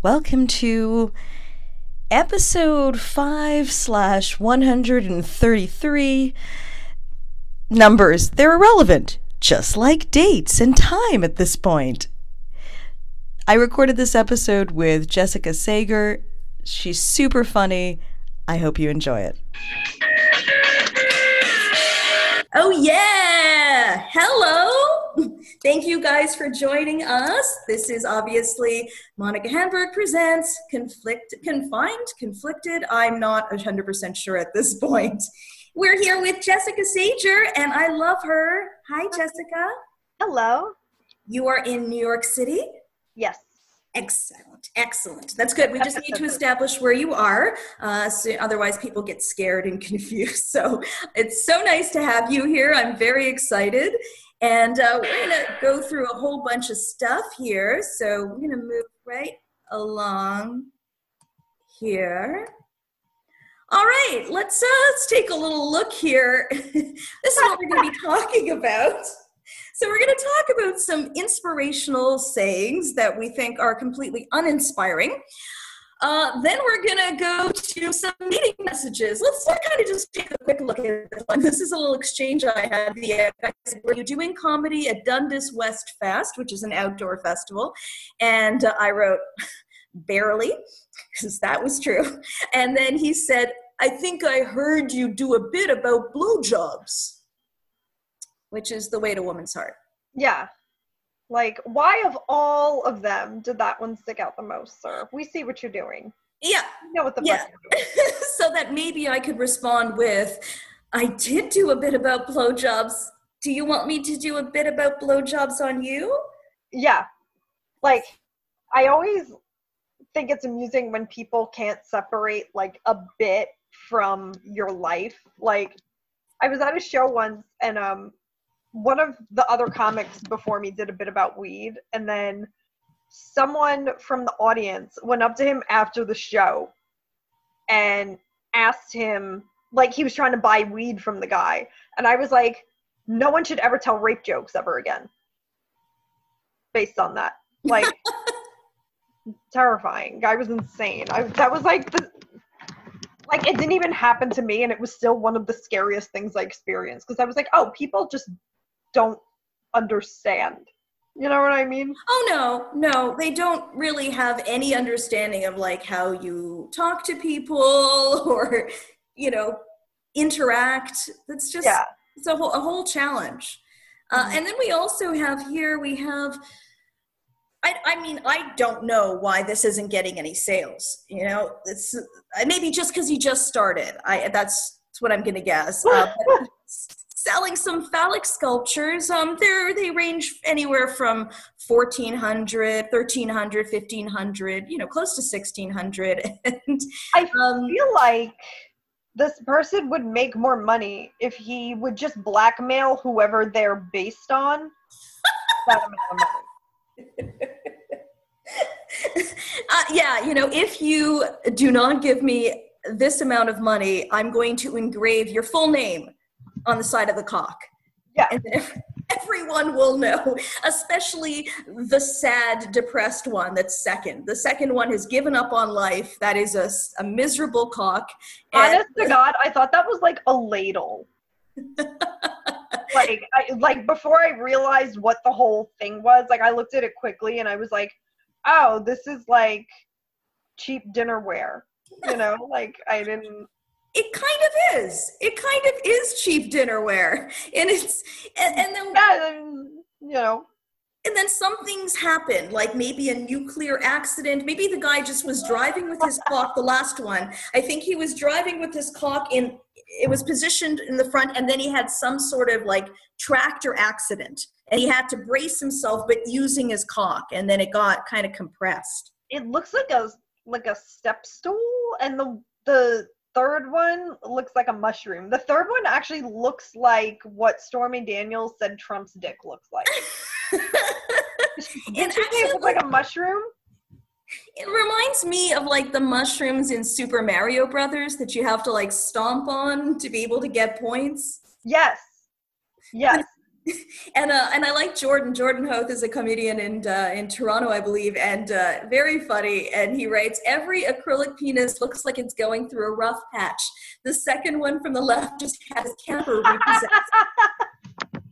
Welcome to episode 5 slash 133. Numbers, they're irrelevant, just like dates and time at this point. I recorded this episode with Jessica Sager. She's super funny. I hope you enjoy it. Oh, yeah! Hello! Thank you guys for joining us. This is obviously Monica Hamburg presents Conflict, Confined, Conflicted. I'm not 100% sure at this point. We're here with Jessica Sager, and I love her. Hi, Jessica. Hello. You are in New York City? Yes. Excellent, excellent. That's good. We just need to establish where you are, uh, so otherwise people get scared and confused. So it's so nice to have you here. I'm very excited, and uh, we're gonna go through a whole bunch of stuff here. So we're gonna move right along here. All right, let's uh, let's take a little look here. this is what we're going to be talking about. So, we're going to talk about some inspirational sayings that we think are completely uninspiring. Uh, then we're going to go to some meeting messages. Let's kind of just take a quick look at this one. This is a little exchange I had via were you doing comedy at Dundas West Fest, which is an outdoor festival, and uh, I wrote barely because that was true. And then he said, I think I heard you do a bit about blowjobs which is the way to woman's heart. Yeah. Like, why of all of them did that one stick out the most, sir? We see what you're doing. Yeah. You know what the yeah. so that maybe I could respond with, I did do a bit about blowjobs. Do you want me to do a bit about blowjobs on you? Yeah. Like, I always think it's amusing when people can't separate like a bit from your life. Like, I was at a show once and um one of the other comics before me did a bit about weed and then someone from the audience went up to him after the show and asked him like he was trying to buy weed from the guy and i was like no one should ever tell rape jokes ever again. Based on that. Like terrifying. Guy was insane. I, that was like the like it didn't even happen to me and it was still one of the scariest things i experienced because i was like oh people just don't understand. You know what I mean? Oh no, no, they don't really have any understanding of like how you talk to people or you know interact. That's just yeah. it's a whole a whole challenge. Uh, mm-hmm. and then we also have here we have. I, I mean, I don't know why this isn't getting any sales. You know, it's maybe just because he just started. I that's, that's what I'm gonna guess. Uh, selling some phallic sculptures. Um, they they range anywhere from 1400 1300 1500 you know, close to 1600 and I um, feel like this person would make more money if he would just blackmail whoever they're based on. that amount of money. uh, yeah, you know, if you do not give me this amount of money, I'm going to engrave your full name on the side of the cock. Yeah. And everyone will know, especially the sad, depressed one that's second. The second one has given up on life. That is a, a miserable cock. Honest to God, I thought that was like a ladle. like, I, like before I realized what the whole thing was, like I looked at it quickly and I was like, oh, this is like cheap dinnerware. You know, like I didn't it kind of is. It kind of is cheap dinnerware, and it's and, and then yeah, you know. And then some things happen, like maybe a nuclear accident. Maybe the guy just was driving with his clock. The last one, I think he was driving with his clock in. It was positioned in the front, and then he had some sort of like tractor accident, and he had to brace himself, but using his cock, and then it got kind of compressed. It looks like a like a step stool, and the the third one looks like a mushroom. The third one actually looks like what Stormy Daniels said Trump's dick looks like. it actually looks like a mushroom. It reminds me of like the mushrooms in Super Mario Brothers that you have to like stomp on to be able to get points. Yes. Yes. And uh, and I like Jordan. Jordan Hoth is a comedian in uh, in Toronto, I believe, and uh, very funny. And he writes, "Every acrylic penis looks like it's going through a rough patch. The second one from the left just has camper repossessed."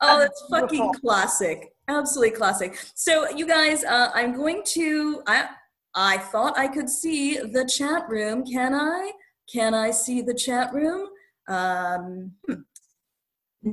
oh, that's fucking classic. Absolutely classic. So, you guys, uh, I'm going to. I I thought I could see the chat room. Can I? Can I see the chat room? Um, hmm.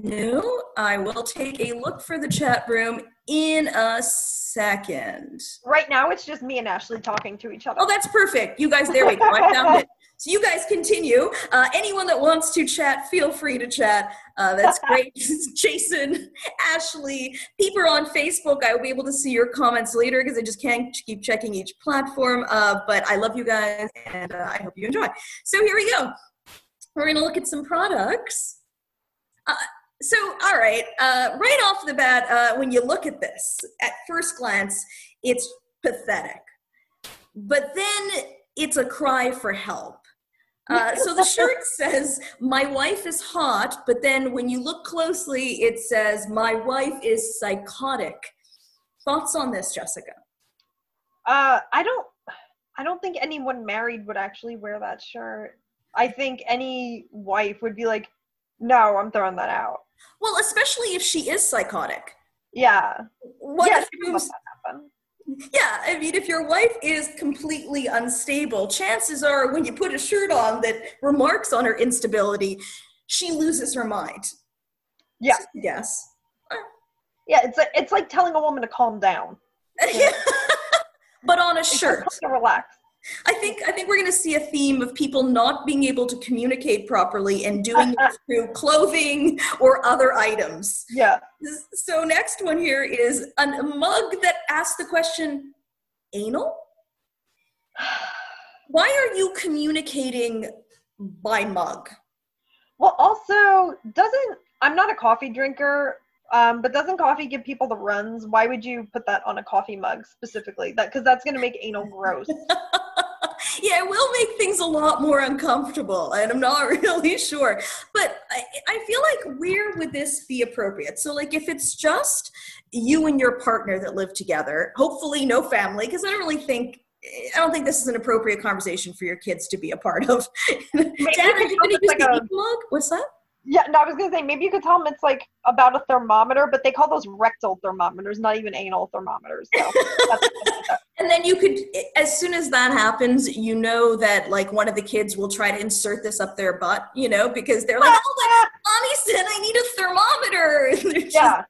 No, I will take a look for the chat room in a second. Right now, it's just me and Ashley talking to each other. Oh, that's perfect. You guys, there we go. I found it. So you guys continue. Uh, anyone that wants to chat, feel free to chat. Uh, that's great. Jason, Ashley, people on Facebook. I will be able to see your comments later because I just can't keep checking each platform. Uh, but I love you guys and uh, I hope you enjoy. So here we go. We're going to look at some products. So, all right, uh, right off the bat, uh, when you look at this, at first glance, it's pathetic. But then it's a cry for help. Uh, so the shirt says, My wife is hot, but then when you look closely, it says, My wife is psychotic. Thoughts on this, Jessica? Uh, I don't. I don't think anyone married would actually wear that shirt. I think any wife would be like, "No, I'm throwing that out." Well, especially if she is psychotic. Yeah. What yes, assumes, yeah, I mean, if your wife is completely unstable, chances are when you put a shirt on that remarks on her instability, she loses her mind. Yeah. Yes. Yeah, it's like, it's like telling a woman to calm down. yeah. but on a shirt. To relax. I think I think we're going to see a theme of people not being able to communicate properly and doing it through clothing or other items. Yeah. So next one here is a mug that asks the question, anal? Why are you communicating by mug? Well, also doesn't I'm not a coffee drinker, um, but doesn't coffee give people the runs? Why would you put that on a coffee mug specifically? That because that's going to make anal gross. yeah, it will make things a lot more uncomfortable, and I'm not really sure. But I, I feel like where would this be appropriate? So, like, if it's just you and your partner that live together, hopefully no family, because I don't really think I don't think this is an appropriate conversation for your kids to be a part of. Dad, are you going to use like the a, mug? What's that? Yeah, no, I was gonna say maybe you could tell them it's like about a thermometer, but they call those rectal thermometers, not even anal thermometers. So and then you could, as soon as that happens, you know that like one of the kids will try to insert this up their butt, you know, because they're like, "Oh, mommy said I need a thermometer." yeah.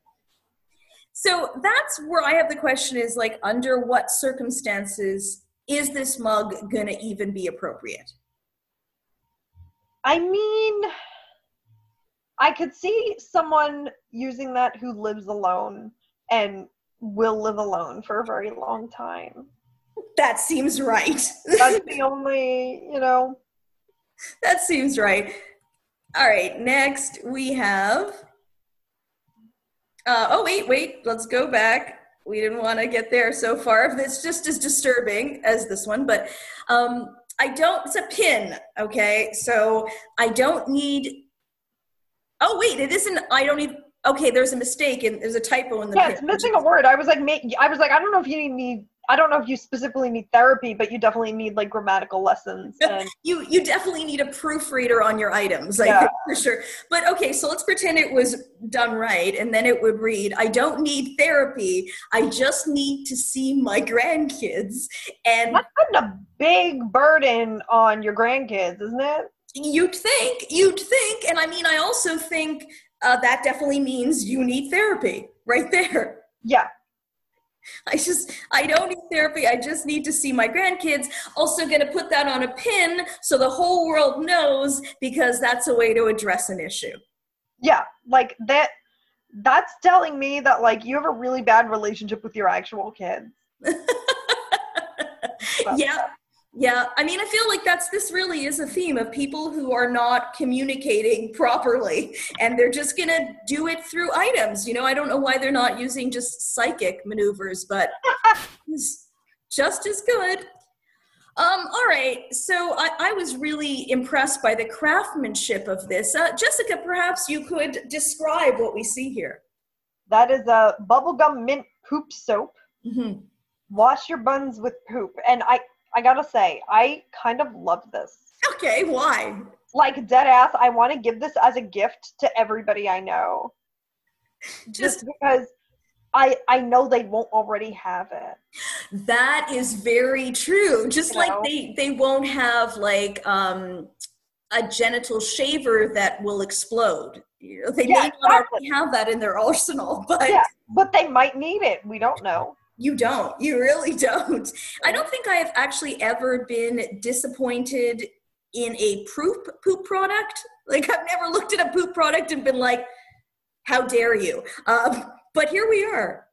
So that's where I have the question: is like, under what circumstances is this mug gonna even be appropriate? I mean I could see someone using that who lives alone and will live alone for a very long time. That seems right. That's the only, you know. That seems right. All right, next we have. Uh, oh, wait, wait, let's go back. We didn't want to get there so far. It's just as disturbing as this one, but um, I don't, it's a pin, okay? So I don't need Oh wait, it isn't. I don't even. Okay, there's a mistake and there's a typo in the. Yeah, it's missing a word. I was like, I was like, I don't know if you need. I don't know if you specifically need therapy, but you definitely need like grammatical lessons. And... you you definitely need a proofreader on your items, like yeah. for sure. But okay, so let's pretend it was done right, and then it would read, "I don't need therapy. I just need to see my grandkids." And that's putting a big burden on your grandkids, isn't it? You'd think, you'd think, and I mean, I also think uh, that definitely means you need therapy right there. Yeah. I just, I don't need therapy. I just need to see my grandkids. Also, going to put that on a pin so the whole world knows because that's a way to address an issue. Yeah, like that. That's telling me that like you have a really bad relationship with your actual kids. yeah, yeah, I mean, I feel like that's this really is a theme of people who are not communicating properly and they're just gonna do it through items. You know, I don't know why they're not using just psychic maneuvers, but it's just as good. Um, all right, so I, I, was really impressed by the craftsmanship of this. Uh, Jessica, perhaps you could describe what we see here. That is a bubblegum mint poop soap. Mm-hmm. Wash your buns with poop. And I, I gotta say, I kind of love this. Okay, why? Like dead ass, I want to give this as a gift to everybody I know. Just, Just because I I know they won't already have it. That is very true. Just you like know? they they won't have like um a genital shaver that will explode. You know, they yeah, may not exactly. already have that in their arsenal, but yeah, but they might need it. We don't know. You don't. You really don't. I don't think I have actually ever been disappointed in a poop poop product. Like I've never looked at a poop product and been like, "How dare you?" Um, but here we are.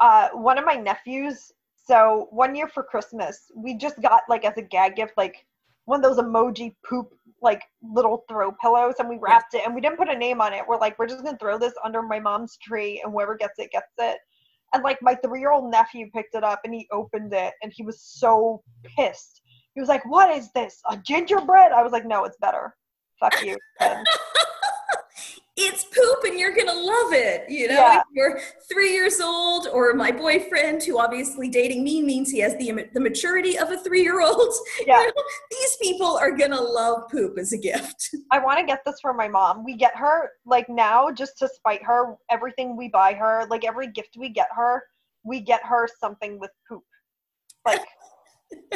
Uh, one of my nephews. So one year for Christmas, we just got like as a gag gift, like one of those emoji poop like little throw pillows, and we wrapped it, and we didn't put a name on it. We're like, we're just gonna throw this under my mom's tree, and whoever gets it gets it. And like my three-year-old nephew picked it up, and he opened it, and he was so pissed. He was like, "What is this? A gingerbread?" I was like, "No, it's better. Fuck you." it's poop and you're gonna love it you know? Yeah. if you're three years old or my boyfriend who obviously dating me means he has the, the maturity of a three-year-old yeah. You know, these people are gonna love poop as a gift. I want to get this for my mom. We get her like now just to spite her everything we buy her like every gift we get her we get her something with poop. Like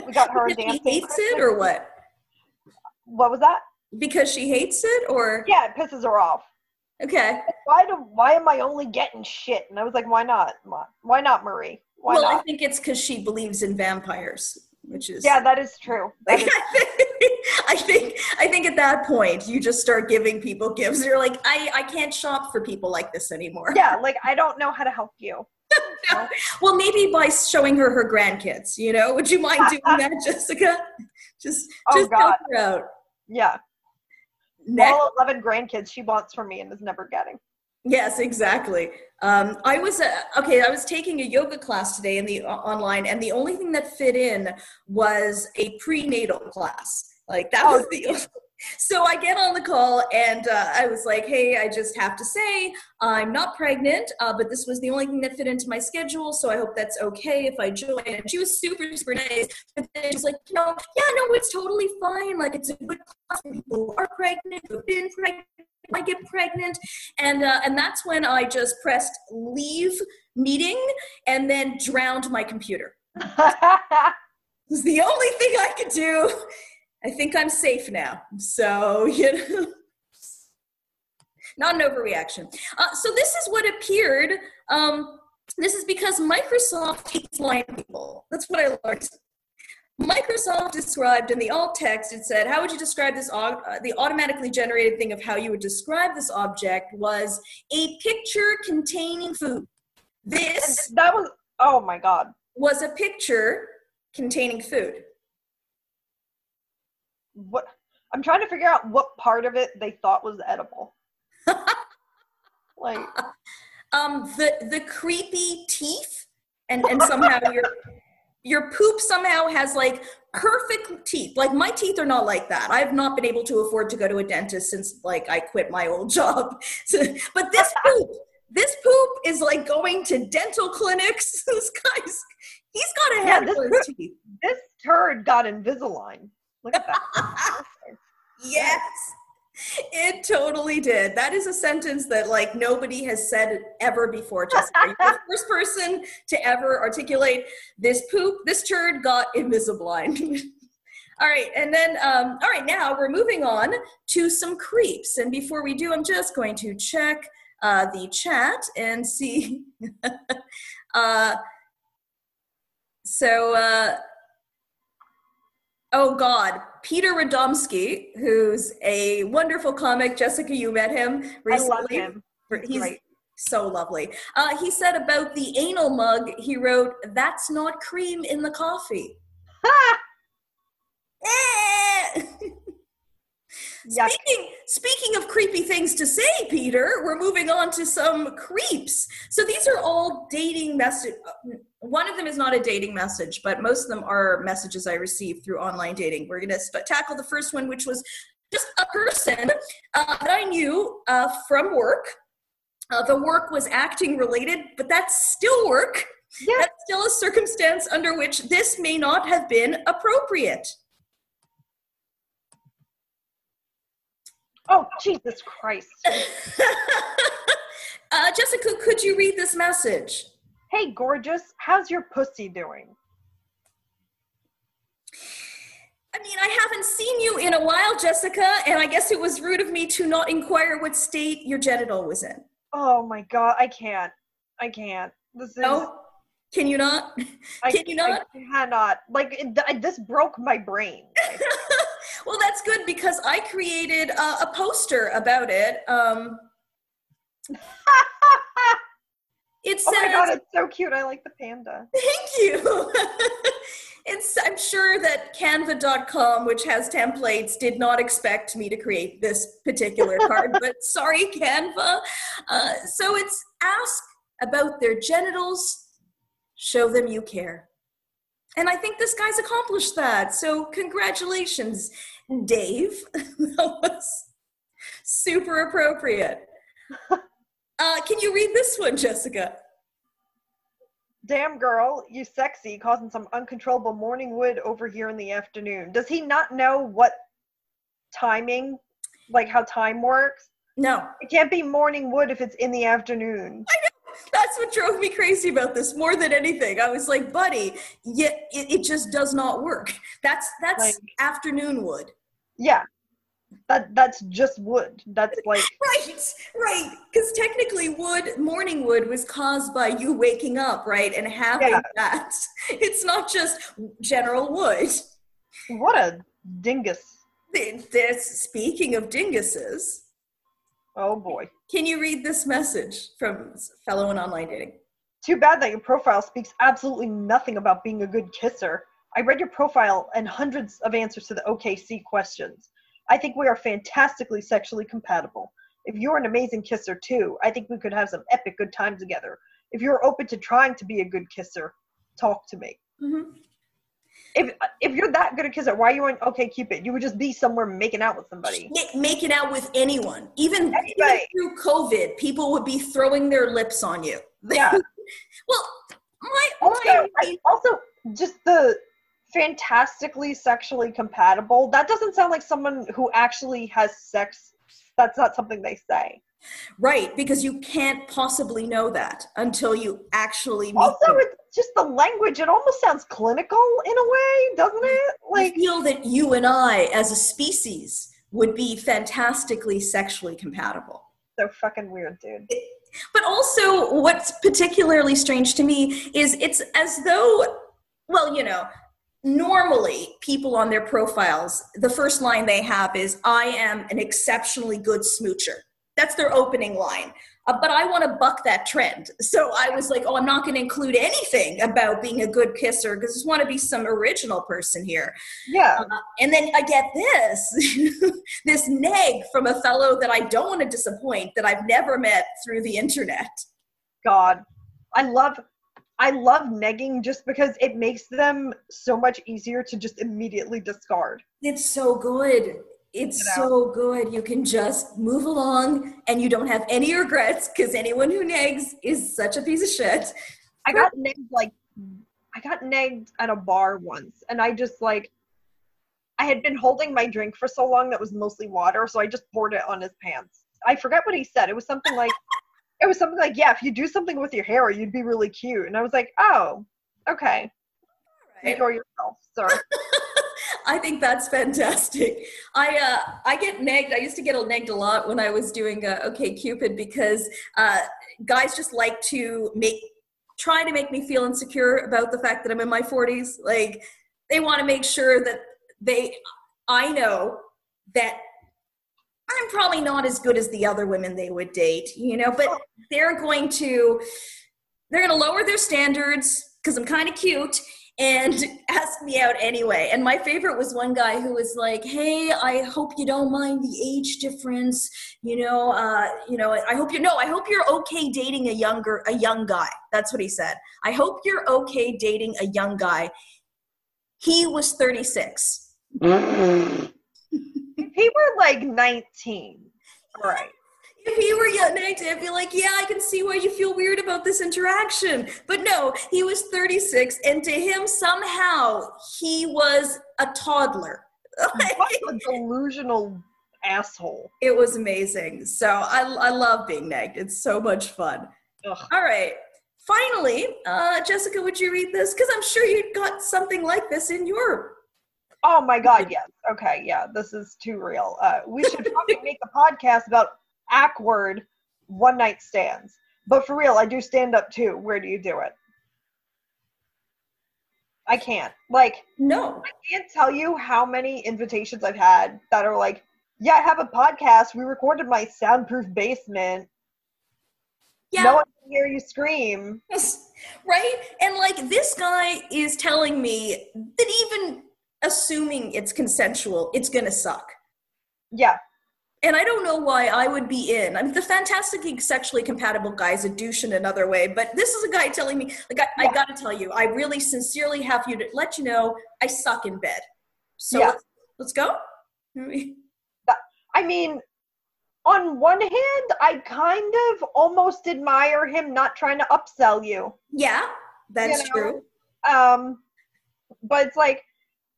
we got her a dancing hates it or what? What was that? Because she hates it or? Yeah it pisses her off Okay. Why do why am I only getting shit? And I was like, why not? Why not, Marie? Why well, not? I think it's because she believes in vampires, which is yeah, that is true. That is I think I think at that point you just start giving people gifts. You're like, I I can't shop for people like this anymore. Yeah, like I don't know how to help you. no. Well, maybe by showing her her grandkids. You know, would you mind doing that, Jessica? Just oh, just God. help her out. Yeah. Next. All 11 grandkids she wants from me and is never getting. Yes, exactly. Um, I was uh, okay. I was taking a yoga class today in the uh, online, and the only thing that fit in was a prenatal class. Like that oh, was the so I get on the call and uh, I was like, hey, I just have to say, I'm not pregnant, uh, but this was the only thing that fit into my schedule, so I hope that's okay if I join. And she was super, super nice. But then she's like, you know, yeah, no, it's totally fine. Like, it's a good class for people who are pregnant, who've been pregnant, I get pregnant. And, uh, and that's when I just pressed leave meeting and then drowned my computer. It's the only thing I could do I think I'm safe now. So, you know, not an overreaction. Uh, so this is what appeared. Um, this is because Microsoft hates blind people. That's what I learned. Microsoft described in the alt text, it said, how would you describe this, uh, the automatically generated thing of how you would describe this object was a picture containing food. This- That was, oh my God. Was a picture containing food what I'm trying to figure out what part of it they thought was edible. like um the the creepy teeth and and somehow your your poop somehow has like perfect teeth. Like my teeth are not like that. I've not been able to afford to go to a dentist since like I quit my old job. So, but this poop, this poop is like going to dental clinics. this guy's he's got a head yeah, for his teeth. This turd got Invisalign. Look at that. yes. It totally did. That is a sentence that like nobody has said ever before, Jessica. You're the first person to ever articulate this poop, this turd got Invisalign. all right, and then um, all right, now we're moving on to some creeps. And before we do, I'm just going to check uh, the chat and see. uh, so uh, oh God, Peter Radomski, who's a wonderful comic. Jessica, you met him recently. I love him. He's, so lovely. Uh, he said about the anal mug, he wrote, That's not cream in the coffee. Yuck. Speaking, speaking of creepy things to say, Peter, we're moving on to some creeps. So these are all dating message. One of them is not a dating message, but most of them are messages I received through online dating. We're going to sp- tackle the first one, which was just a person uh, that I knew uh, from work. Uh, the work was acting related, but that's still work. Yeah. That's still a circumstance under which this may not have been appropriate. Oh, Jesus Christ. uh, Jessica, could you read this message? Hey, gorgeous, how's your pussy doing? I mean, I haven't seen you in a while, Jessica, and I guess it was rude of me to not inquire what state your genital was in. Oh my god, I can't. I can't. This is. No? Can you not? I, Can you not? I cannot. Like, it, th- this broke my brain. Like, well, that's good because I created uh, a poster about it. Um, it says, oh my god, it's so cute. I like the panda. Thank you. it's, I'm sure that Canva.com, which has templates, did not expect me to create this particular card, but sorry, Canva. Uh, so it's ask about their genitals, show them you care. And I think this guy's accomplished that. So congratulations, Dave. that was super appropriate. Uh, can you read this one, Jessica? Damn girl, you sexy, causing some uncontrollable morning wood over here in the afternoon. Does he not know what timing, like how time works? No. It can't be morning wood if it's in the afternoon. That's what drove me crazy about this more than anything. I was like, buddy, yeah, it, it just does not work. That's that's Like- afternoon wood. Yeah. That that's just wood. That's like Right, right. Because technically, wood, morning wood, was caused by you waking up, right, and having Yeah. that. It's not just general wood. what a dingus. There's, speaking of dinguses, Oh boy. can you read this message from fellow in online dating? Too bad that your profile speaks absolutely nothing about being a good kisser. I read your profile and hundreds of answers to the OKC questions. I think we are fantastically sexually compatible. If you're an amazing kisser too, I think we could have some epic good time together. If you're open to trying to be a good kisser, talk to me. Mm-hmm. If if you're that good a kisser, why are you on OKCupid? You would just be somewhere making out with somebody. Ma- making out with anyone, even, even through COVID, people would be throwing their lips on you. Yeah. well, my, Also, my I, also just the fantastically sexually compatible. That doesn't sound like someone who actually has sex. That's not something they say. Right, because you can't possibly know that until you actually meet Also, them. it's just the language. It almost sounds clinical in a way, doesn't it? I Like, feel that you and I, as a species, would be fantastically sexually compatible. so fucking weird, dude. But also, what's particularly strange to me is it's as though, well, you know, normally people on their profiles, the first line they have is, I am an exceptionally good smoocher. That's their opening line. Uh, but I want to buck that trend. So I was like, oh, I'm not going to include anything about being a good kisser because I just want to be some original person here. Yeah. Uh, and then I get this this neg from a fellow that I don't want to disappoint that I've never met through the internet. God. I love I love negging just because it makes them so much easier to just immediately discard. It's so good. It's You know? so good. You can just move along and you don't have any regrets because anyone who negs is such a piece of shit. I got negged like I got negged at a bar once and I just like I had been holding my drink for so long that was mostly water, so I just poured it on his pants. I forget what he said. It was something like it was something like, Yeah, if you do something with your hair, you'd be really cute. And I was like, Oh, okay. Right? Enjoy yourself, sir. I think that's fantastic. I uh, I get nagged. I used to get nagged a lot when I was doing uh, OK Cupid because uh, guys just like to make try to make me feel insecure about the fact that I'm in my 40s. Like they want to make sure that they I know that I'm probably not as good as the other women they would date, you know, but they're going to they're going to lower their standards because I'm kind of cute and asked me out anyway. And my favorite was one guy who was like, "Hey, I hope you don't mind the age difference. You know, uh, you know, I hope you know. I hope you're okay dating a younger a young guy." That's what he said. I hope you're okay dating a young guy. He was 36. if he were like 19, all right if he were young, I'd be like, yeah, I can see why you feel weird about this interaction. But no, he was 36, and to him, somehow, he was a toddler. what a delusional asshole. It was amazing. So I, I love being negged. It's so much fun. Ugh. All right. Finally, uh, Jessica, would you read this? Because I'm sure you got something like this in your Oh my God, yes. Okay, yeah, this is too real. Uh, we should probably make a podcast about awkward one night stands. But for real, I do stand up too. Where do you do it? I can't. Like, no. I can't tell you how many invitations I've had that are like, yeah, I have a podcast. We recorded my soundproof basement. Yeah. No one can hear you scream. right? And like, this guy is telling me that even assuming it's consensual, it's going to suck. Yeah and I don't know why I would be in. I mean, the fantastically sexually compatible guy is a douche in another way, but this is a guy telling me, like, I, yeah. I got to tell you, I really sincerely have you to let you know I suck in bed. So yeah. let's, let's go. I mean, on one hand, I kind of almost admire him not trying to upsell you. Yeah, that's you know? true. Um, but it's like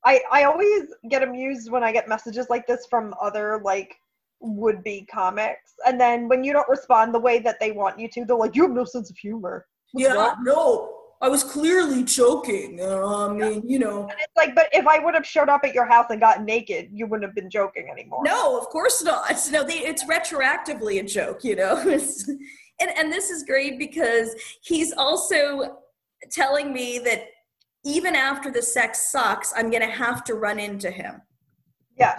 I I always get amused when I get messages like this from other like would be comics. And then when you don't respond the way that they want you to they're like you have no sense of humor. What's yeah no. I was clearly joking uh, i mean you know. And it's like but if i would have showed up at your house and got naked you wouldn't have been joking anymore. No of course not. No they, it's retroactively a joke you know. And and this is great because he's also telling me that even after the sex sucks i'm gonna have to run into him. Yeah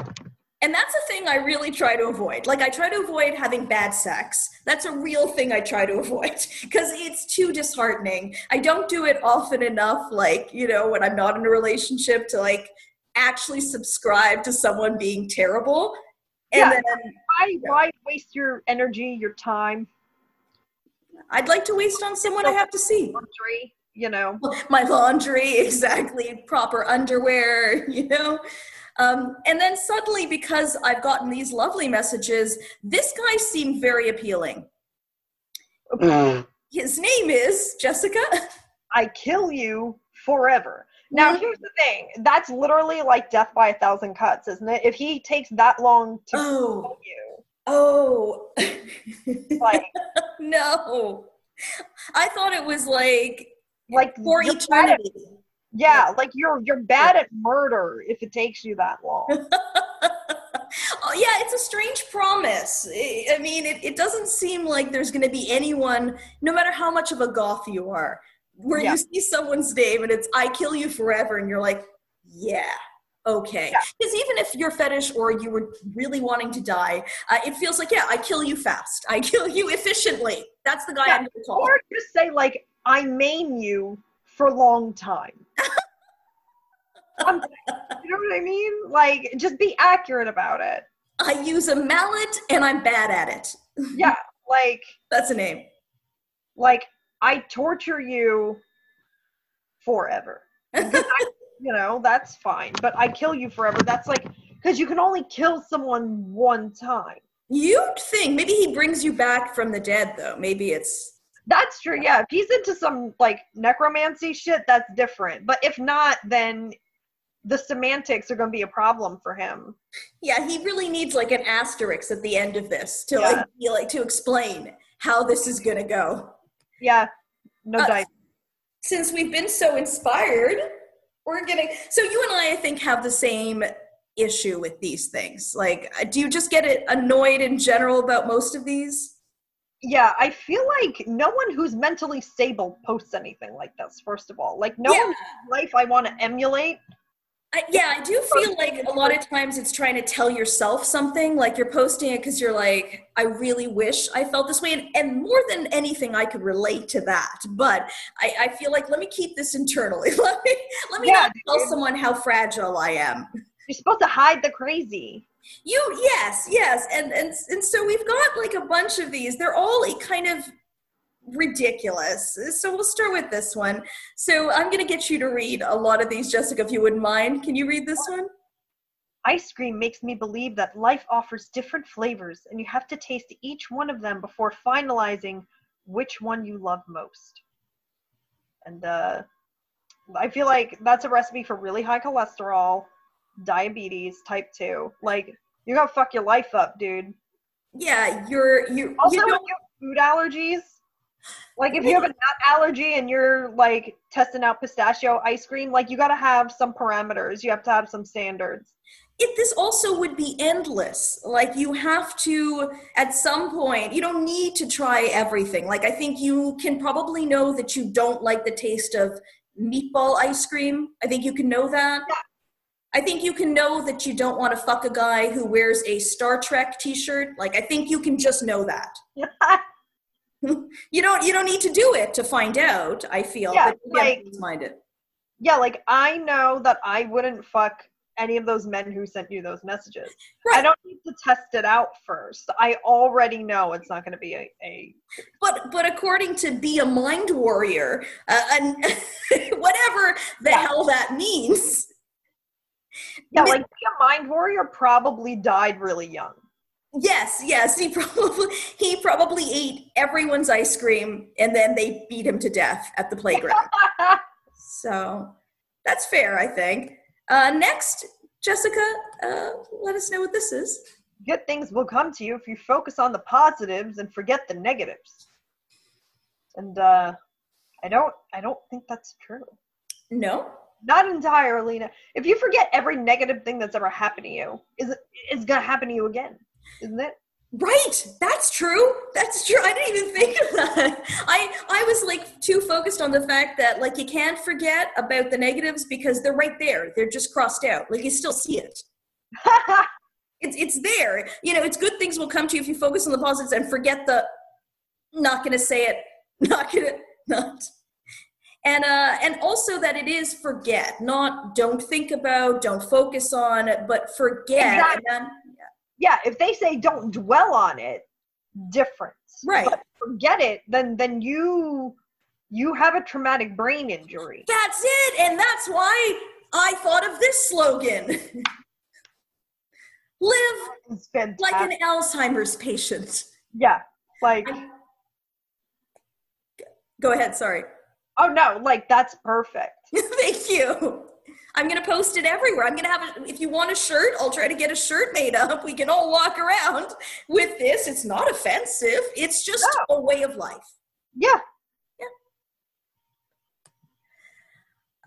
and that's a thing I really try to avoid. Like, I try to avoid having bad sex. That's a real thing I try to avoid because it's too disheartening. I don't do it often enough, like, you know, when I'm not in a relationship to like actually subscribe to someone being terrible. And yeah, then, why, why waste your energy, your time? I'd like to waste on someone I have to see. Laundry, you know. My laundry, exactly. Proper underwear, you know. Um, and then suddenly, because I've gotten these lovely messages, this guy seemed very appealing. Mm. His name is Jessica. I kill you forever. Now, mm-hmm. here's the thing. That's literally like death by a thousand cuts, isn't it? If he takes that long to oh. kill you. Oh. like, no. I thought it was like like for eternity. Yeah, like you're you're bad at murder if it takes you that long. oh, yeah, it's a strange promise. I mean, it, it doesn't seem like there's going to be anyone, no matter how much of a goth you are, where yeah. you see someone's name and it's "I kill you forever," and you're like, "Yeah, okay." Because yeah. even if you're fetish or you were really wanting to die, uh, it feels like, "Yeah, I kill you fast. I kill you efficiently." That's the guy yeah. I'm going to call. Or just say like, "I maim you for a long time." Um, you know what I mean? Like, just be accurate about it. I use a mallet and I'm bad at it. Yeah, like that's a name. Like I torture you forever. I, you know, that's fine. But I kill you forever. That's like because you can only kill someone one time. You'd think maybe he brings you back from the dead, though. Maybe it's that's true. Yeah, if he's into some like necromancy shit, that's different. But if not, then the semantics are going to be a problem for him. Yeah, he really needs like an asterisk at the end of this to yeah. like be like to explain how this is going to go. Yeah, no uh, doubt. Since we've been so inspired, we're gonna. So you and I, I think, have the same issue with these things. Like, do you just get it annoyed in general about most of these? yeah, I feel like no one who's mentally stable posts anything like this. First of all, like no yeah. life I want to emulate. I, yeah, I do feel like a lot of times it's trying to tell yourself something. Like you're posting it because you're like, I really wish I felt this way. And, and more than anything, I could relate to that. But I, I feel like, let me keep this internally. let me, let me yeah, not tell dude. someone how fragile I am. You're supposed to hide the crazy. You, yes, yes. And, and, and so we've got like a bunch of these. They're all kind of ridiculous. So we'll start with this one. So I'm going to get you to read a lot of these, Jessica, if you wouldn't mind. Can you read this one? Ice cream makes me believe that life offers different flavors, and you have to taste each one of them before finalizing which one you love most. And uh, I feel like that's a recipe for really high cholesterol, diabetes, type 2. Like, you're going to fuck your life up, dude. Yeah, you're. you also, you food allergies, like if you have a nut allergy and you're like testing out pistachio ice cream, like you got to have some parameters. You have to have some standards. If this also would be endless. Like you have to, at some point, you don't need to try everything. Like I think you can probably know that you don't like the taste of meatball ice cream. I think you can know that. Yeah. I think you can know that you don't want to fuck a guy who wears a Star Trek t-shirt. Like I think you can just know that. you don't you don't need to do it to find out i feel yeah, like, mind it yeah like i know that i wouldn't fuck any of those men who sent you those messages. Right. i don't need to test it out first. I already know it's not going to be a, a, but but according to be a mind warrior uh, and whatever the yeah. hell that means. Yeah like be a mind warrior probably died really young Yes, yes, he probably he probably ate everyone's ice cream and then they beat him to death at the playground. so that's fair, I think. Uh, next, Jessica, uh, let us know what this is. Good things will come to you if you focus on the positives and forget the negatives. And uh, I don't, I don't think that's true. No, not entirely. If you forget every negative thing that's ever happened to you, is it's gonna happen to you again isn't it? Right, that's true. That's true. I didn't even think of that. I I was like too focused on the fact that like you can't forget about the negatives because they're right there. They're just crossed out. Like you still see it. it's it's there. You know, it's good things will come to you if you focus on the positives and forget the not going to say it, not going to not. And uh and also that it is forget, not don't think about, don't focus on, but forget. Exactly. And then, yeah, if they say don't dwell on it, difference. Right. But forget it, then then you you have a traumatic brain injury. That's it, and that's why I thought of this slogan. Live like an Alzheimer's patient. Yeah, like. Go ahead. Sorry. Oh no, like that's perfect. Thank you. I'm going to post it everywhere. I'm going to have it. If you want a shirt, I'll try to get a shirt made up. We can all walk around with this. It's not offensive. It's just no. a way of life. Yeah. Yeah.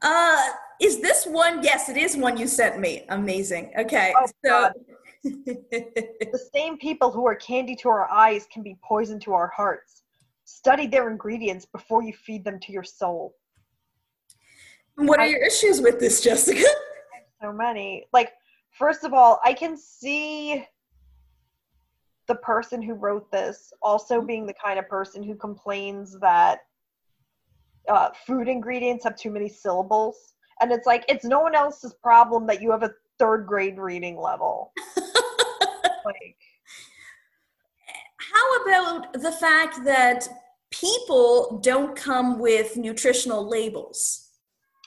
Uh, is this one? Yes, it is one you sent me. Amazing. Okay. Oh, so. the same people who are candy to our eyes can be poison to our hearts. Study their ingredients before you feed them to your soul. What are I, your issues with this, Jessica? So many. Like, first of all, I can see the person who wrote this also mm-hmm. being the kind of person who complains that uh, food ingredients have too many syllables. And it's like, it's no one else's problem that you have a third grade reading level. like, how about the fact that people don't come with nutritional labels?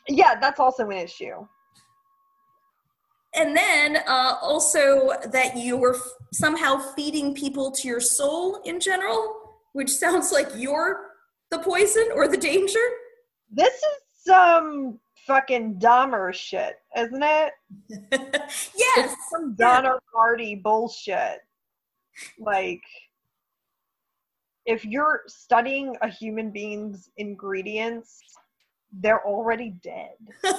Yeah, that's also an issue. And then uh, also that you were f- somehow feeding people to your soul in general, which sounds like you're the poison or the danger. This is some fucking Dahmer shit, isn't it? yes. It's some Donner Party bullshit. Like, if you're studying a human being's ingredients they're already dead.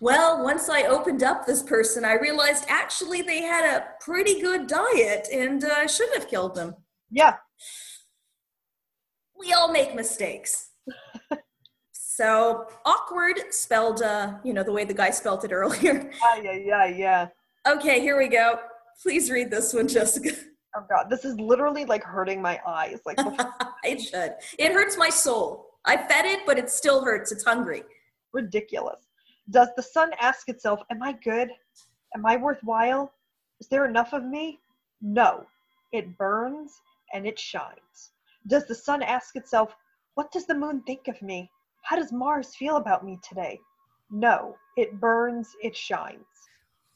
well, once I opened up this person, I realized actually they had a pretty good diet and uh, I shouldn't have killed them. Yeah. We all make mistakes. So awkward spelled, uh, you know, the way the guy spelled it earlier. Yeah, yeah, yeah. Okay, here we go. Please read this one, Jessica. Oh god, this is literally like hurting my eyes. Like it should. It hurts my soul. I fed it, but it still hurts. It's hungry. ridiculous. Does the sun ask itself, Am I good? Am I worthwhile? Is there enough of me? No. It burns and it shines. Does the sun ask itself, What does the moon think of me? How does Mars feel about me today? No. It burns, it shines.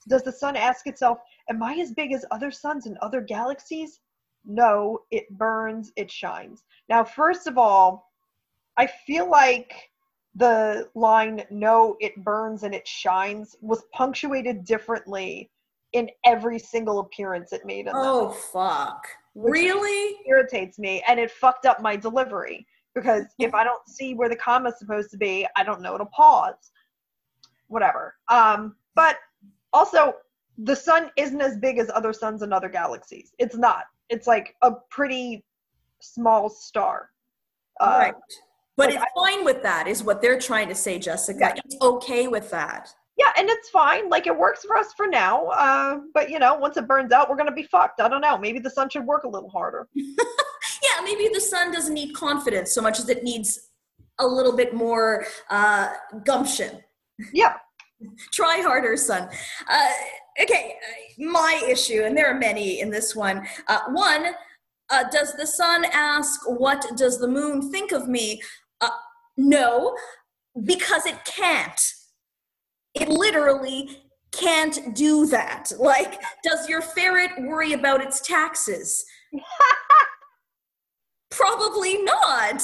Does the sun ask itself, Am I as big as other suns in other galaxies? No. It burns, it shines. Now, first of all, I feel like the line no it burns and it shines was punctuated differently in every single appearance it made in Oh fuck. Really? irritates me and it fucked up my delivery because if i don't see where the comma's supposed to be i don't know to pause whatever um but also the sun isn't as big as other suns in other galaxies it's not it's like a pretty small star uh, right. But it's fine with that, is what they're trying to say, Jessica. Yeah. It's okay with that. Yeah, and it's fine. Like it works for us for now. Uh, but you know, once it burns out, we're gonna be fucked. I don't know. Maybe the sun should work a little harder. Yeah, maybe the sun doesn't need confidence so much as it needs a little bit more uh, gumption. Yeah. Try harder, son. Uh, okay, uh, my issue, and there are many in this one. Uh, one, uh, does the sun ask, What does the moon think of me? No, because it can't. It literally can't do that. Like, does your ferret worry about its taxes? Probably not.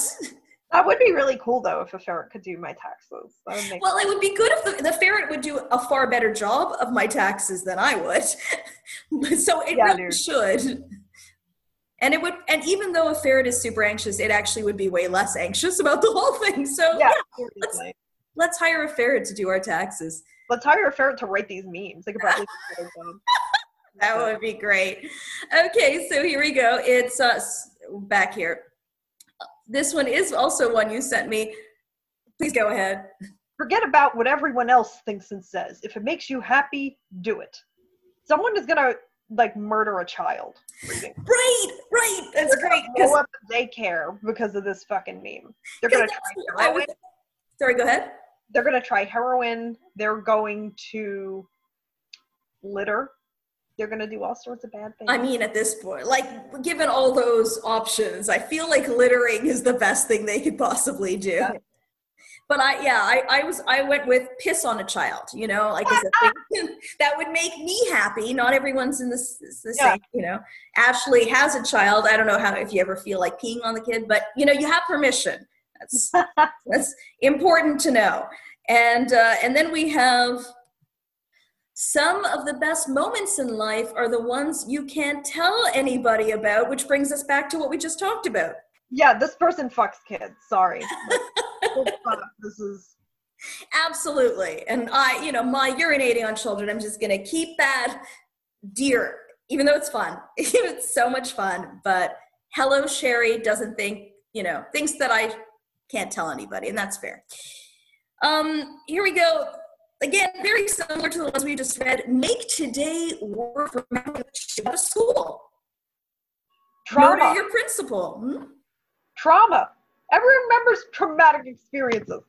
That would be really cool though if a ferret could do my taxes. That would make Well, it would be good if the, the ferret would do a far better job of my taxes than I would. so it Yeah, really dude. should. And it would, and even though a ferret is super anxious, it actually would be way less anxious about the whole thing. So yeah, yeah, seriously. let's hire a ferret to do our taxes. Let's hire a ferret to write these memes. They could probably do a better job. That would be great. Okay, so here we go. It's uh, us back here. This one is also one you sent me. Please go ahead. Forget about what everyone else thinks and says. If it makes you happy, do it. Someone is gonna like murder a child. reading. Right, right. That's They're great. blow up daycare because of this fucking meme. They're gonna try heroin. was- Sorry, go ahead. They're gonna try heroin. They're going to litter. They're gonna do all sorts of bad things. I mean, at this point, like given all those options, I feel like littering is the best thing they could possibly do. Yeah. But I, yeah, I, I was, I went with piss on a child. You know, like a thing that would make me happy. Not everyone's in this the Yeah. same. You know, Ashley has a child. I don't know how if you ever feel like peeing on the kid, but you know, you have permission. That's that's important to know. And uh, and then we have some of the best moments in life are the ones you can't tell anybody about, which brings us back to what we just talked about. Yeah, this person fucks kids. Sorry. This is Absolutely. And I, you know, my urinating on children, I'm just going to keep that dear, even though it's fun. it's so much fun. But hello, Sherry doesn't think, you know, thinks that I can't tell anybody, and that's fair. Um, here we go. Again, very similar to the ones we just read. Make today work for out of school. trauma. Murder your principal. Hmm? Trauma. Everyone remembers traumatic experiences.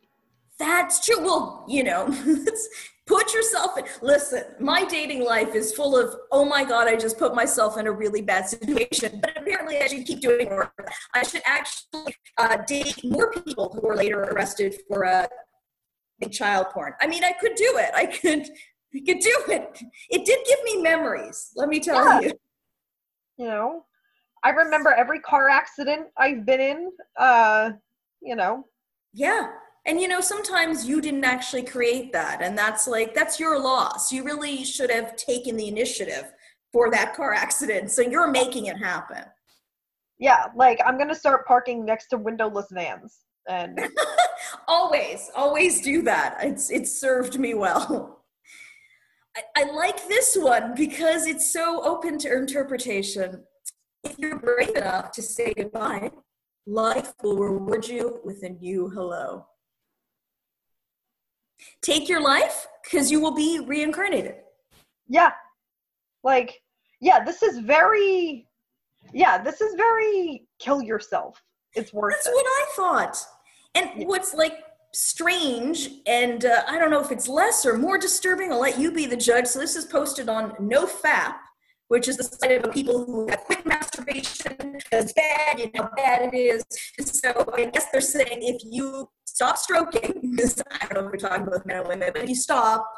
That's true. Well, you know, put yourself in. Listen, my dating life is full of, oh my God, I just put myself in a really bad situation. But apparently, I should keep doing more. I should actually uh, date more people who were later arrested for uh, child porn. I mean, I could do it. I could, I could do it. It did give me memories. Let me tell Yeah. you. You know, I remember every car accident I've been in. Uh, you know, Yeah. And you know, sometimes you didn't actually create that, and that's like that's your loss. You really should have taken the initiative for that car accident. So you're making it happen. yeah, like I'm gonna start parking next to windowless vans, and always, always do that. It's it's served me well. I, I like this one because it's so open to interpretation. If you're brave enough to say goodbye, life will reward you with a new hello. take your life because you will be reincarnated. Yeah. Like, yeah, this is very, yeah, this is very kill yourself. It's worth That's it. what I thought. And Yeah. what's like strange, and uh, I don't know if it's less or more disturbing, I'll let you be the judge. So this is posted on NoFap, which is the side of people who have quick masturbation. It's bad, you know how bad it is. So I guess they're saying if you stop stroking, because I don't know if we're talking about men and women, but if you stop,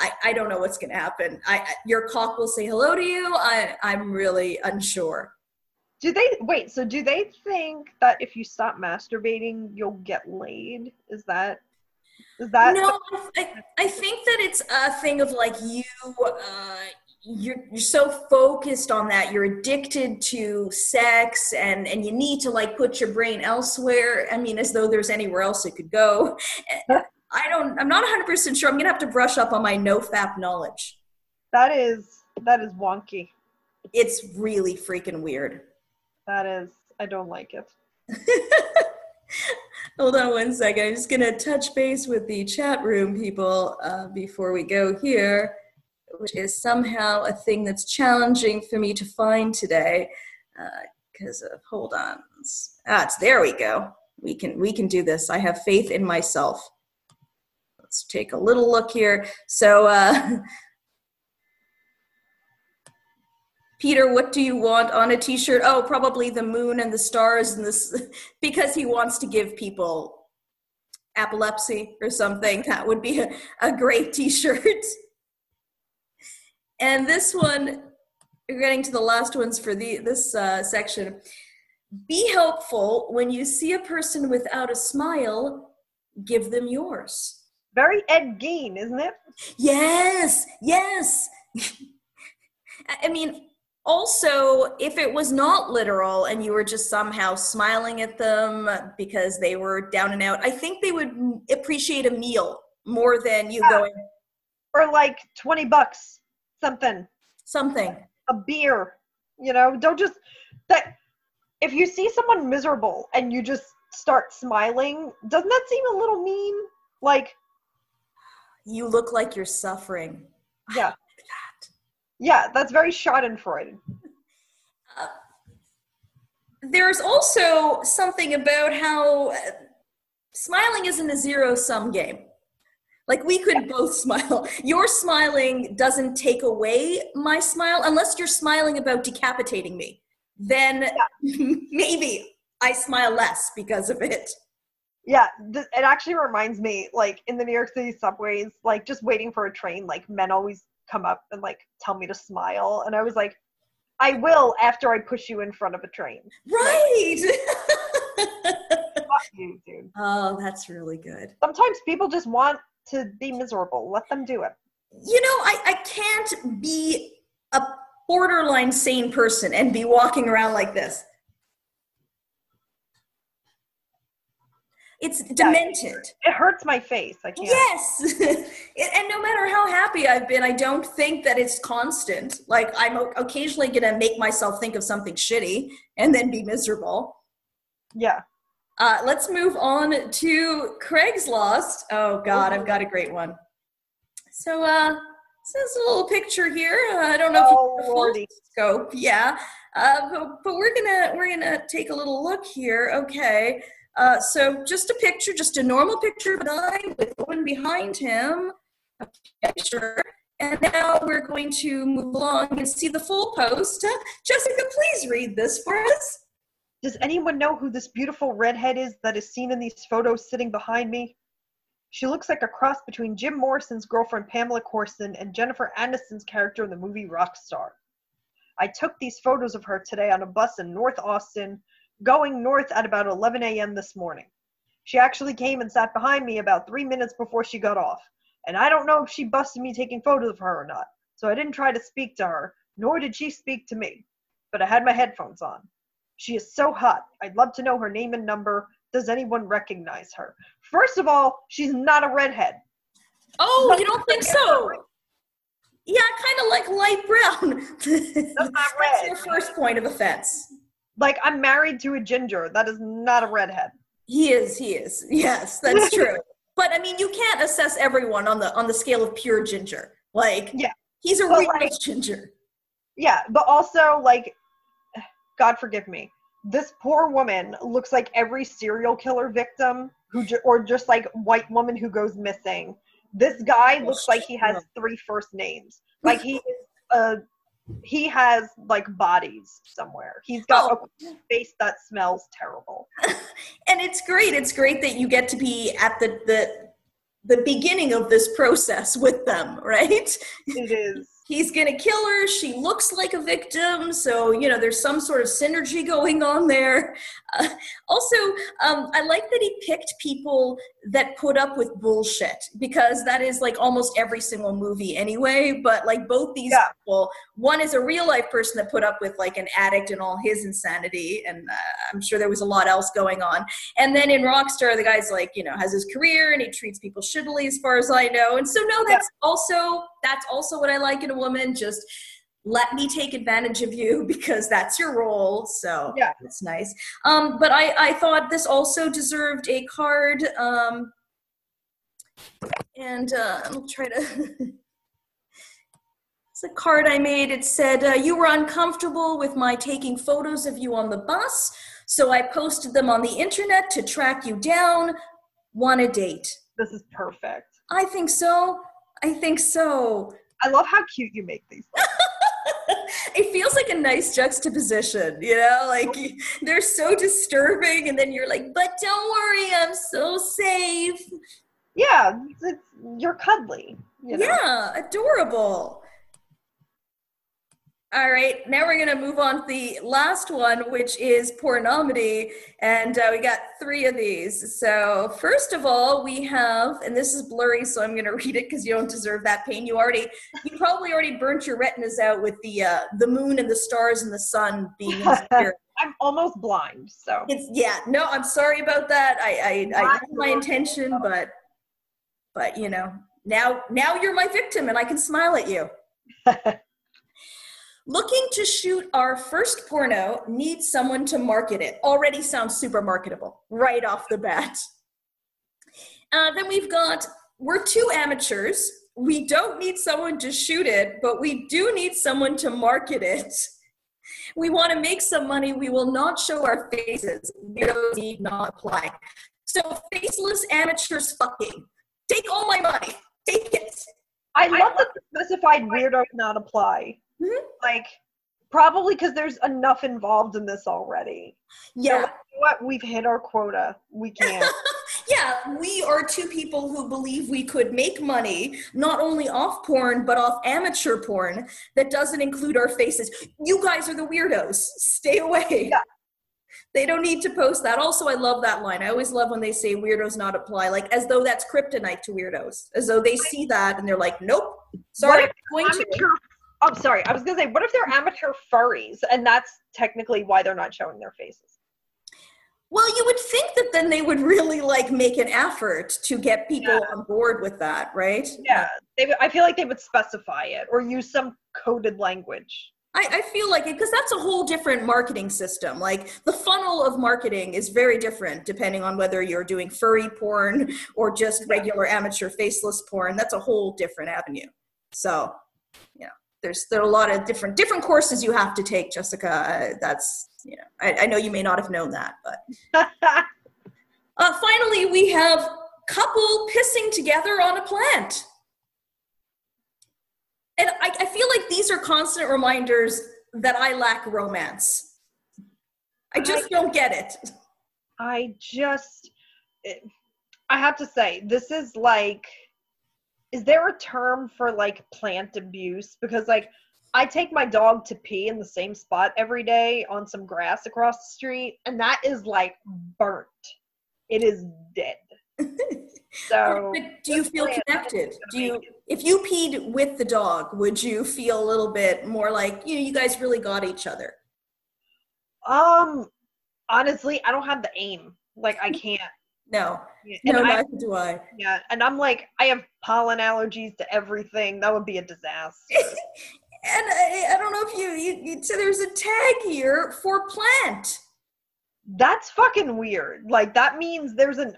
I, I don't know what's going to happen. I, I- your cock will say hello to you. I, I'm really unsure. Do they, wait, so do they think that if you stop masturbating, you'll get laid? Is that, is that, no, I, I think that it's a thing of like you, uh, you're, you're so focused on that. You're addicted to sex and, and you need to like put your brain elsewhere. I mean, as though there's anywhere else it could go. I don't, I'm not 100% sure. I'm going to have to brush up on my no fap knowledge. that is, that is wonky. It's really freaking weird. That is, I don't like it. Hold on one second. I'm just going to touch base with the chat room people uh, before we go here, which is somehow a thing that's challenging for me to find today. Because of hold on, ah, it's there. We go. We can we can do this. I have faith in myself. Let's take a little look here. So, uh, Peter, what do you want on a t-shirt? Oh, probably the moon and the stars and this because he wants to give people epilepsy or something. That would be a, a great t-shirt. And this one, we're getting to the last ones for the this uh, section. Be helpful when you see a person without a smile. Give them yours. Very Ed Gein, isn't it? Yes, yes. I- mean, also, if it was not literal and you were just somehow smiling at them because they were down and out, I think they would appreciate a meal more than you Yeah. going Or like 20 bucks, something. something. a beer you know don't just that if you see someone miserable and you just start smiling doesn't that seem a little mean like You look like you're suffering. yeah yeah that's very schadenfreude There's also something about how uh, smiling isn't a zero sum game. Like we could both smile. Your smiling doesn't take away my smile unless you're smiling about decapitating me. Then maybe I smile less because of it. yeah th- it actually reminds me like in the new york city subways like just waiting for a train like men always come up and like tell me to smile and i was like i will after i push you in front of a train Right. Fuck you dude oh, that's really good. sometimes people just want to be miserable let them do it You know, I, I can't be a borderline sane person and be walking around like this. It's demented. it hurts my face i can't Yes. and no matter how happy I've been, I don't think that it's constant. Like, I'm occasionally going to make myself think of something shitty and then be miserable. yeah Uh, let's move on to Craigslost. Oh, God, I've got a great one. So, uh, this is a little picture here. Uh, I don't know if Oh, you can Lordy. scope, yeah. Uh, but, but we're gonna we're gonna take a little look here. Okay. Uh, so just a picture, just a normal picture of a guy with woman behind him. Okay, sure. And now we're going to move along and see the full post. Uh, Jessica, please read this for us. Does anyone know who this beautiful redhead is that is seen in these photos sitting behind me? She looks like a cross between Jim Morrison's girlfriend Pamela Courson and Jennifer Aniston's character in the movie Rockstar. I took these photos of her today on a bus in North Austin, going north at about 11 a.m. this morning. She actually came and sat behind me about three minutes before she got off, and I don't know if she busted me taking photos of her or not, so I didn't try to speak to her, nor did she speak to me, but I had my headphones on. She is so hot. I'd love to know her name and number. Does anyone recognize her? First of all, she's not a redhead. Oh, you don't think so? Yeah, kind of like light brown. That's not That's your first point of offense. Like I'm married to a ginger. That is not a redhead. He is, he is. Yes, that's true. but I mean, you can't assess everyone on the on the scale of pure ginger. Like, Yeah. he's a But, real like- ginger. Yeah, but also like God forgive me. This poor woman looks like every serial killer victim who ju- or just like white woman who goes missing. This guy looks like he has three first names. Like he is uh he has like bodies somewhere. He's got Oh. a face that smells terrible. and it's great it's great that you get to be at the the the beginning of this process with them right It is he's gonna kill her. She looks like a victim. So you know there's some sort of synergy going on there. Uh, also um, i like that he picked people that put up with bullshit because that is like almost every single movie anyway. But like both these Yeah. people one is a real life person that put up with like an addict and all his insanity. And uh, i'm sure there was a lot else going on. And then in rockstar the guy's like you know has his career and he treats people shittily as far as i know. And so no that's also that's also what i like in a woman just let me take advantage of you because that's your role so Yeah. it's nice um but i i thought this also deserved a card um and uh i'll try to It's a card I made. It said, uh, You were uncomfortable with my taking photos of you on the bus, so I posted them on the internet to track you down. Want a date? this is perfect. I think so. I think so. I love how cute you make these. it feels like a nice juxtaposition, you know? Like they're so disturbing, and then you're like, But don't worry, I'm so safe. Yeah, it's, it's, you're cuddly. You know? Yeah, adorable. All right, now we're gonna move on to the last one, which is pornomedy, and uh, we got three of these. So first of all, we have, and this is blurry, so I'm gonna read it because you don't deserve that pain. You already, you probably already burnt your retinas out with the uh, the moon and the stars and the sun being in spirit. I'm almost blind, so It's yeah, no, I'm sorry about that. I I, I had my intention, but but you know, now now you're my victim and I can smile at you. Looking to shoot our first porno needs someone to market it. Already sounds super marketable right off the bat. Uh, then we've got we're two amateurs. We don't need someone to shoot it, but we do need someone to market it. We want to make some money. We will not show our faces. Weirdos need not apply. So faceless amateurs fucking. Take all my money. Take it. I love that the specified weirdo not apply. Mhm. Like, probably because there's enough involved in this already. Yeah. know what? We've hit our quota. We can't. Yeah, we are two people who believe we could make money not only off porn, but off amateur porn that doesn't include our faces. You guys are the weirdos. Stay away. Yeah. They don't need to post that. Also, I love that line. I always love when they say weirdos not apply, like as though that's kryptonite to weirdos, as though they see that and they're like, nope, sorry, What I'm going to. amateur. I'm sorry. I was gonna say, what if they're amateur furries, and that's technically why they're not showing their faces? Well, you would think that then they would really like make an effort to get people Yeah. on board with that, right? Yeah, they. I feel like they would specify it or use some coded language. I, I feel like it because that's a whole different marketing system. Like the funnel of marketing is very different depending on whether you're doing furry porn or just regular amateur faceless porn. That's a whole different avenue. So, know, there's there are a lot of different different courses you have to take, Jessica. Uh, That's you know, I, I know you may not have known that, but uh, finally we have couple pissing together on a plant. And I, I feel like these are constant reminders that I lack romance. I just don't get it. I just, I have to say, this is like, is there a term for like plant abuse? Because like, I take my dog to pee in the same spot every day on some grass across the street, and that is like burnt. It is dead. So, But do you feel connected? Do you, if you peed with the dog, would you feel a little bit more like you know you guys really got each other? um, honestly, I don't have the aim. Like, I can't. No, And no, I, neither do I. yeah, and I'm like, I have pollen allergies to everything. That would be a disaster. And I, I don't know if you, you, you so there's a tag here for plant. That's fucking weird. Like that means there's an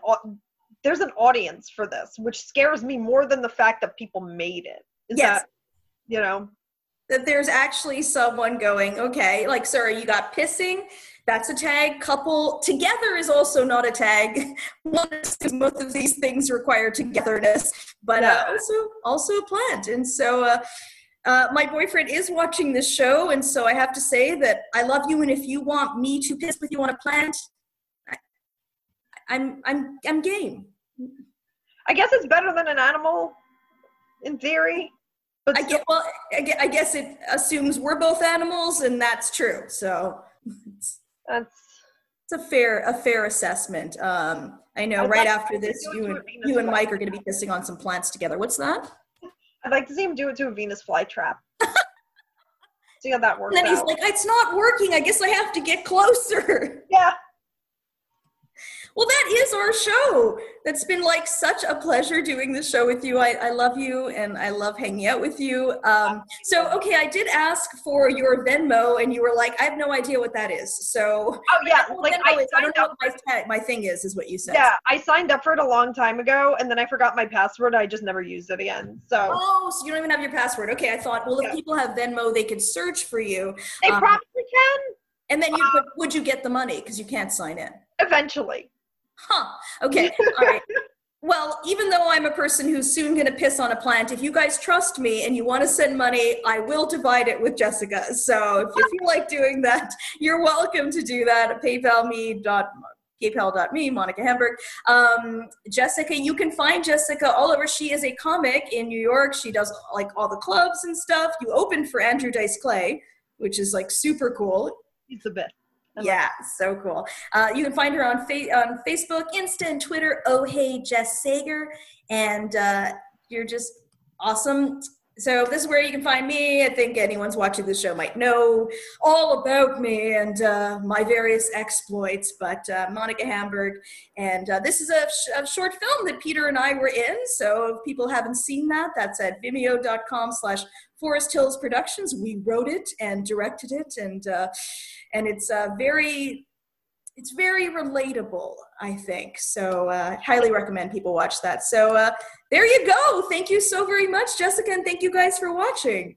there's an audience for this, which scares me more than the fact that people made it. Is Yes. that, you know, that there's actually someone going, okay, like, sorry, you got pissing. That's a tag. Couple together is also not a tag. Because both of these things require togetherness, but uh, also also a plant. And so, uh, uh, my boyfriend is watching this show, and so I have to say that I love you. And if you want me to piss with you on a plant, I, I'm I'm I'm game. I guess it's better than an animal in theory. But I get well. I gue- I guess it assumes we're both animals, and that's true. So. It's, that's It's a fair a fair assessment. Um, I know I'd right like after this, you and you and. Mike are going to be pissing on some plants together. What's that? I'd like to see him do it to a Venus flytrap. see how that works And then he's out. like, "It's not working. I guess I have to get closer." yeah, Well, that is our show. That's been like such a pleasure doing this show with you. I, I love you and I love hanging out with you. Um, so, okay, I did ask for your Venmo, and you were like, "I have no idea what that is." So, oh yeah, like Venmo I is- I don't know what my, my thing is, is what you said. Yeah, I signed up for it a long time ago, and then I forgot my password. I just never used it again. So Oh, so you don't even have your password. Okay, I thought, well, if people have Venmo, they could search for you. they um, probably can And then you but would you get the money because you can't sign in? eventually. Huh. Okay. All right. Well, even though I'm a person who's soon going to piss on a plant, if you guys trust me and you want to send money, I will divide it with Jessica. So if you feel like doing that, you're welcome to do that at paypal.me. PayPal.me, Monica Hamburg. Um, Jessica, you can find Jessica all over. She is a comic in New York. She does like all the clubs and stuff. You opened for Andrew Dice Clay, which is like super cool. He's the bit. Yeah, so cool. Uh, you can find her on fa- on Facebook, Insta, and Twitter. Oh hey, Jess Sager, and uh, you're just awesome. So this is where you can find me. I think anyone's watching this show might know all about me and uh, my various exploits. But uh, Monica Hamburg, and uh, this is a, sh- a short film that Peter and I were in. So if people haven't seen that, that's at Vimeo.com/slash Forest Hills Productions. We wrote it and directed it, and uh, and it's uh, very it's very relatable i think. So uh, highly recommend people watch that. So uh, there you go. Thank you so very much jessica and thank you guys for watching